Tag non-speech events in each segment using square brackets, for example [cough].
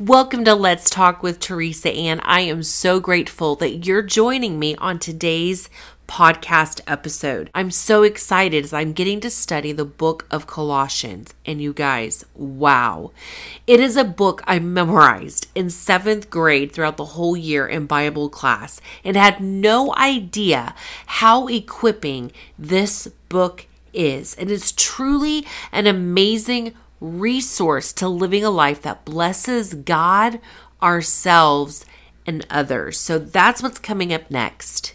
Welcome to Let's Talk with Teresa Ann. I am so grateful that you're joining me on today's podcast episode. I'm so excited as I'm getting to study the book of Colossians. And you guys, wow. It is a book I memorized in seventh grade throughout the whole year in Bible class and had no idea how equipping this book is. And it's truly an amazing resource to living a life that blesses God, ourselves, and others. So that's what's coming up next.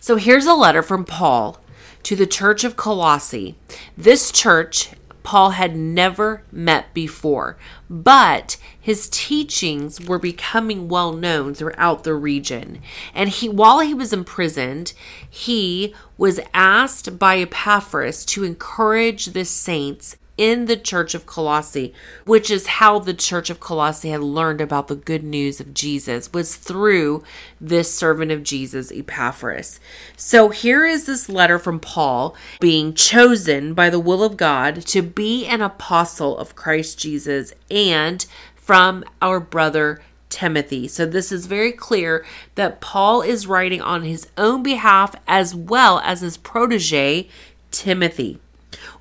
So here's a letter from Paul to the church of Colossae. This church Paul had never met before, but his teachings were becoming well known throughout the region. And he while he was imprisoned, he was asked by Epaphras to encourage the saints in the church of Colossae, which is how the church of Colossae had learned about the good news of Jesus, was through this servant of Jesus, Epaphras. So here is this letter from Paul being chosen by the will of God to be an apostle of Christ Jesus and from our brother Timothy. So this is very clear that Paul is writing on his own behalf as well as his protege, Timothy.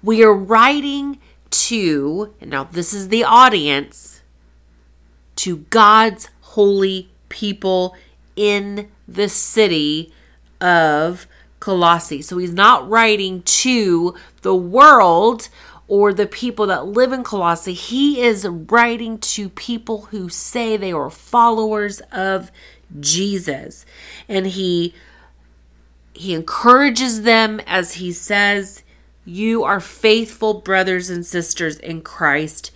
We are writing to, now this is the audience, to God's holy people in the city of Colossae. So he's not writing to the world or the people that live in Colossae. He is writing to people who say they are followers of Jesus. And he he encourages them as he says you are faithful brothers and sisters in Christ.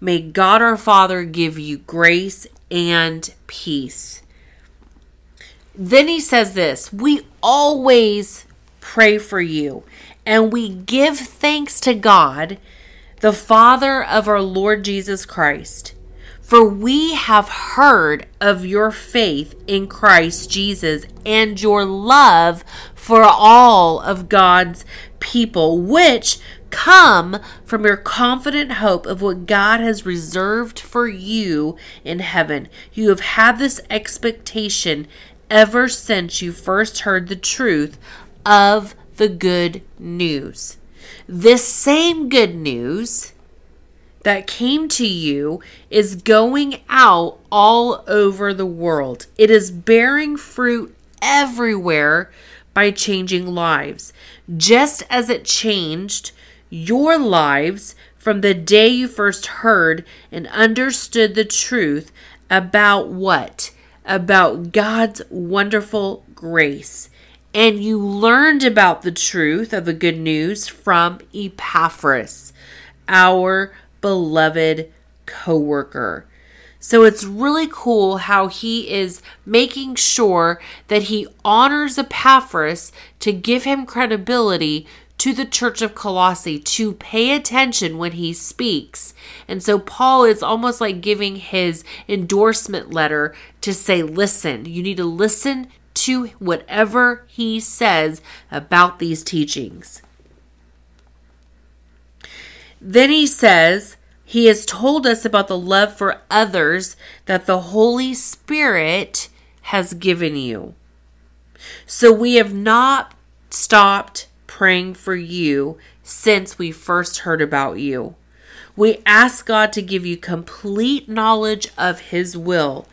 May God our Father give you grace and peace. Then he says this We always pray for you, and we give thanks to God, the Father of our Lord Jesus Christ. For we have heard of your faith in Christ Jesus and your love for all of God's people, which come from your confident hope of what God has reserved for you in heaven. You have had this expectation ever since you first heard the truth of the good news. This same good news that came to you is going out all over the world. It is bearing fruit everywhere by changing lives, just as it changed your lives from the day you first heard and understood the truth about what? About God's wonderful grace. And you learned about the truth of the good news from Epaphras, our beloved co worker. So it's really cool how he is making sure that he honors Epaphras to give him credibility to the church of Colossae to pay attention when he speaks. And so Paul is almost like giving his endorsement letter to say, listen, you need to listen to whatever he says about these teachings. Then he says, he has told us about the love for others that the Holy Spirit has given you. So we have not stopped praying for you since we first heard about you. We ask God to give you complete knowledge of His will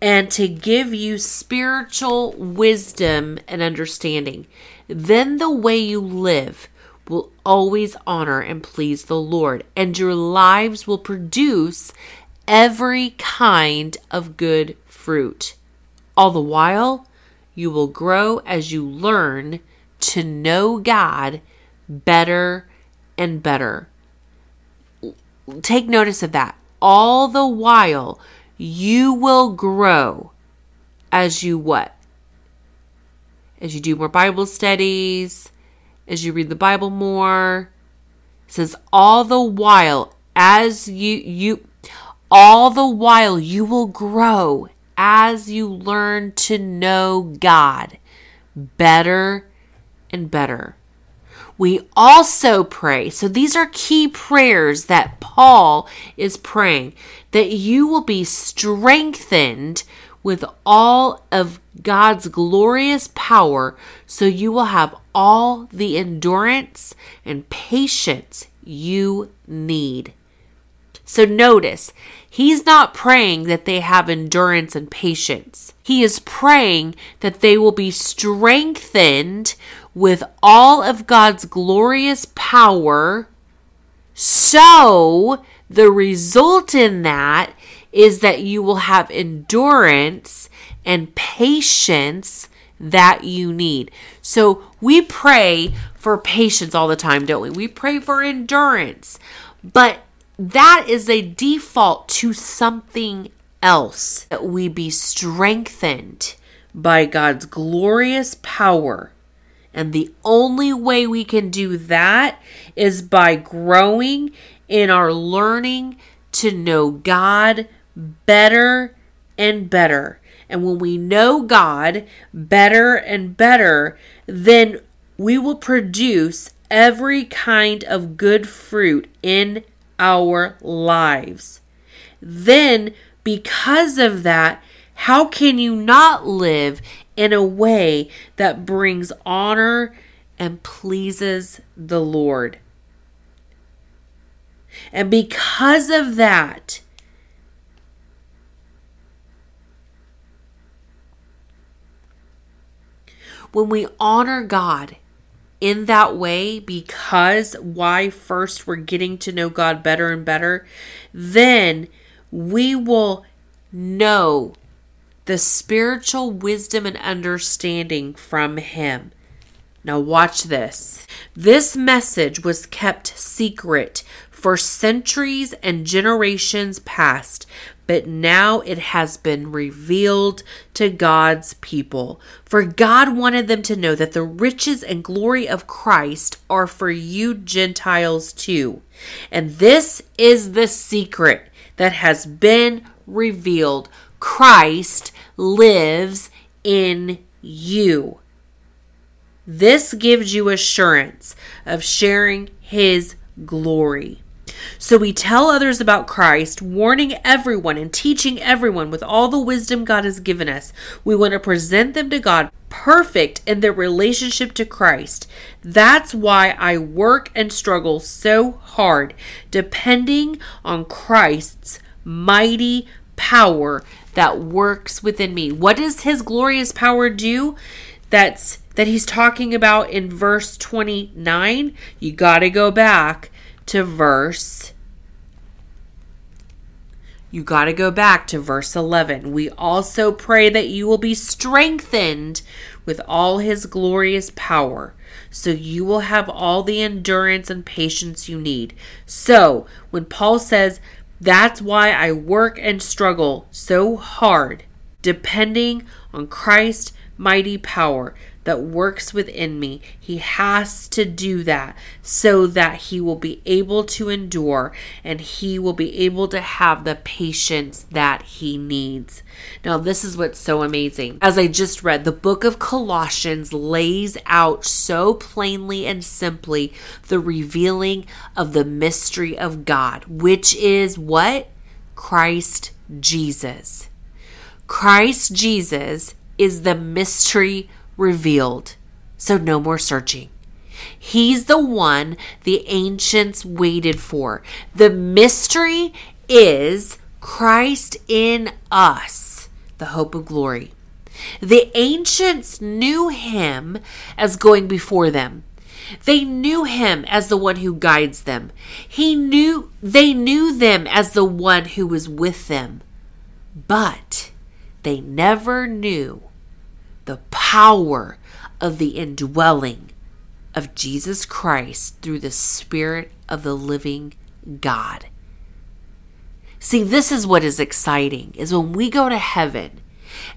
and to give you spiritual wisdom and understanding. Then the way you live will always honor and please the Lord, and your lives will produce every kind of good fruit. All the while, you will grow as you learn to know God better and better. Take notice of that. All the while, you will grow as you what? As you do more Bible studies, as you read the Bible more. It says all the while as you you all the while you will grow as you learn to know God better and better. We also pray. So these are key prayers that Paul is praying that you will be strengthened with all of God's glorious power so you will have all the endurance and patience you need. So notice, he's not praying that they have endurance and patience. He is praying that they will be strengthened with all of God's glorious power. So the result in that is that you will have endurance and patience that you need. So we pray for patience all the time, don't we? We pray for endurance. But that is a default to something else. That we be strengthened by God's glorious power. And the only way we can do that is by growing in our learning to know God better and better. And when we know God better and better, then we will produce every kind of good fruit in our lives. Then, because of that, how can you not live in a way that brings honor and pleases the Lord? And because of that, when we honor God in that way because why first we're getting to know God better and better, then we will know the spiritual wisdom and understanding from Him. Now, watch this. This message was kept secret for centuries and generations past, but now it has been revealed to God's people. For God wanted them to know that the riches and glory of Christ are for you Gentiles too. And this is the secret that has been revealed Christ lives in you. This gives you assurance of sharing his glory. So we tell others about Christ, warning everyone and teaching everyone with all the wisdom God has given us. We want to present them to God perfect in their relationship to Christ. That's why I work and struggle so hard, depending on Christ's mighty power that works within me. What does his glorious power do? That's that he's talking about in verse 29. You got to go back to verse you got to go back to verse 11. We also pray that you will be strengthened with all his glorious power, so you will have all the endurance and patience you need. So, when Paul says, That's why I work and struggle so hard, depending on Christ's mighty power, that works within me. He has to do that so that he will be able to endure and he will be able to have the patience that he needs. Now, this is what's so amazing. As I just read, the book of Colossians lays out so plainly and simply the revealing of the mystery of God, which is what? Christ Jesus. Christ Jesus is the mystery revealed. So no more searching. He's the one the ancients waited for. The mystery is Christ in us, the hope of glory. The ancients knew him as going before them. They knew him as the one who guides them. He knew they knew them as the one who was with them. But they never knew the power of the indwelling of Jesus Christ through the Spirit of the living God. See, this is what is exciting is when we go to heaven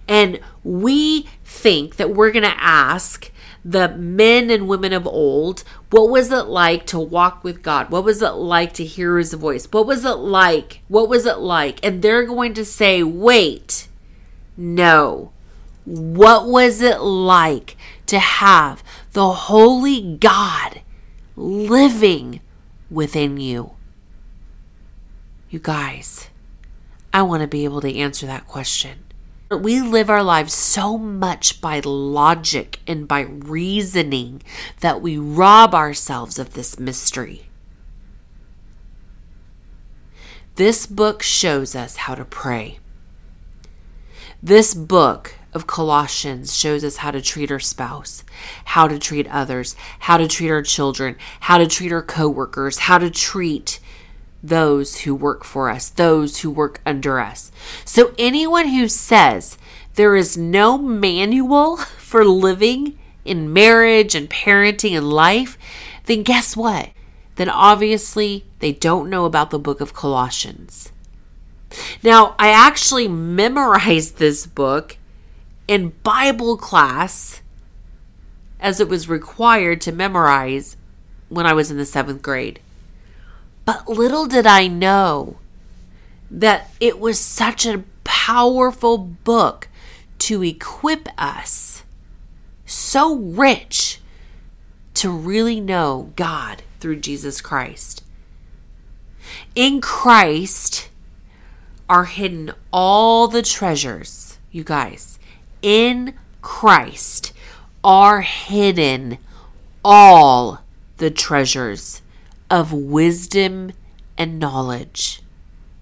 and we think that we're going to ask the men and women of old, what was it like to walk with God? What was it like to hear his voice? What was it like? What was it like? And they're going to say, wait, no, what was it like to have the holy God living within you? You guys, I want to be able to answer that question. We live our lives so much by logic and by reasoning that we rob ourselves of this mystery. This book shows us how to pray. This book of Colossians shows us how to treat our spouse, how to treat others, how to treat our children, how to treat our coworkers, how to treat those who work for us, those who work under us. So, anyone who says there is no manual [laughs] for living in marriage and parenting and life, then guess what? Then obviously they don't know about the book of Colossians. Now, I actually memorized this book in Bible class as it was required to memorize when I was in the seventh grade. But little did I know that it was such a powerful book to equip us, so rich to really know God through Jesus Christ. In Christ are hidden all the treasures, you guys. In Christ are hidden all the treasures of wisdom and knowledge.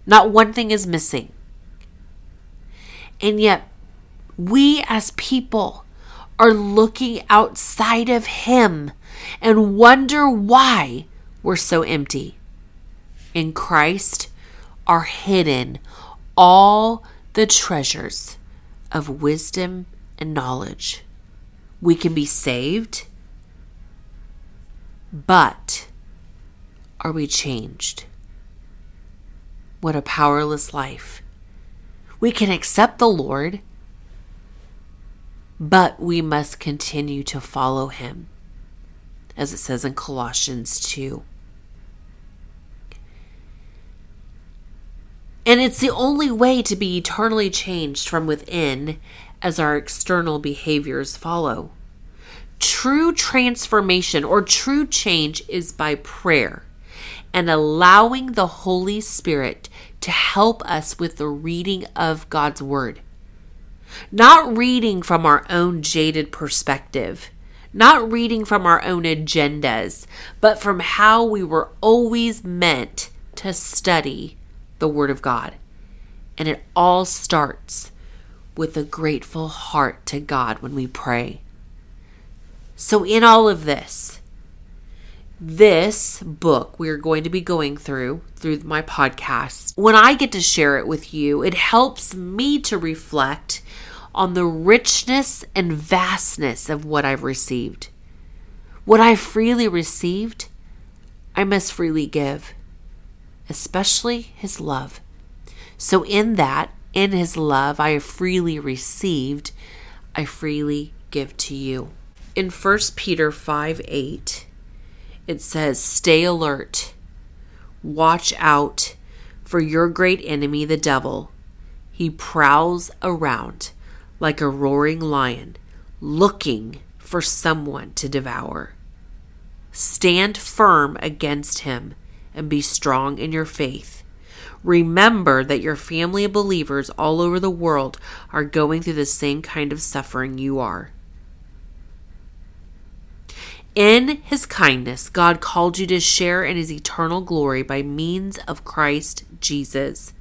Not one thing is missing. And yet, we as people are looking outside of Him and wonder why we're so empty. In Christ are hidden all the treasures of wisdom and knowledge. We can be saved, but are we changed? What a powerless life. We can accept the Lord, but we must continue to follow him, as it says in Colossians 2. And it's the only way to be eternally changed from within as our external behaviors follow. True transformation or true change is by prayer and allowing the Holy Spirit to help us with the reading of God's Word. Not reading from our own jaded perspective, not reading from our own agendas, but from how we were always meant to study the Word of God. And it all starts with a grateful heart to God when we pray. So, in all of this, this book we're going to be going through through my podcast when i get to share it with you it helps me to reflect on the richness and vastness of what i've received what i freely received i must freely give especially his love so in that in his love i have freely received i freely give to you in 1 peter 5 8 it says, Stay alert, watch out for your great enemy, the devil. He prowls around like a roaring lion, looking for someone to devour. Stand firm against him and be strong in your faith. Remember that your family of believers all over the world are going through the same kind of suffering you are. In his kindness, God called you to share in his eternal glory by means of Christ Jesus.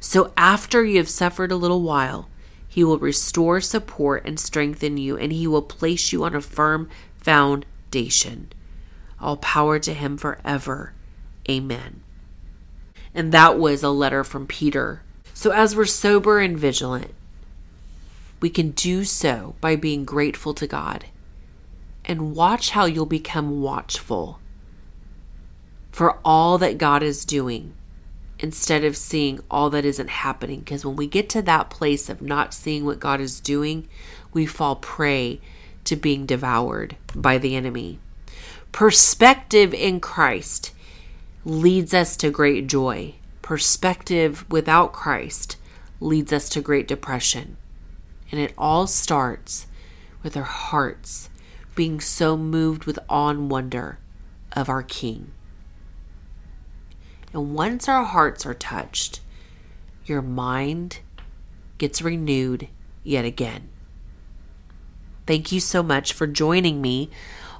So after you have suffered a little while, he will restore, support, and strengthen you, and he will place you on a firm foundation. All power to him forever. Amen. And that was a letter from Peter. So as we're sober and vigilant, we can do so by being grateful to God and watch how you'll become watchful for all that God is doing instead of seeing all that isn't happening. Because when we get to that place of not seeing what God is doing, we fall prey to being devoured by the enemy. Perspective in Christ leads us to great joy. Perspective without Christ leads us to great depression. And it all starts with our hearts being so moved with awe and wonder of our King. And once our hearts are touched, your mind gets renewed yet again. Thank you so much for joining me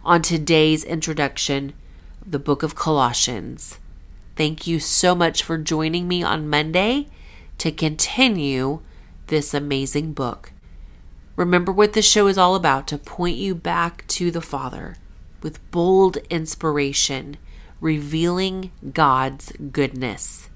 on today's introduction the book of Colossians. Thank you so much for joining me on Monday to continue this amazing book. Remember what this show is all about to point you back to the Father with bold inspiration, revealing God's goodness.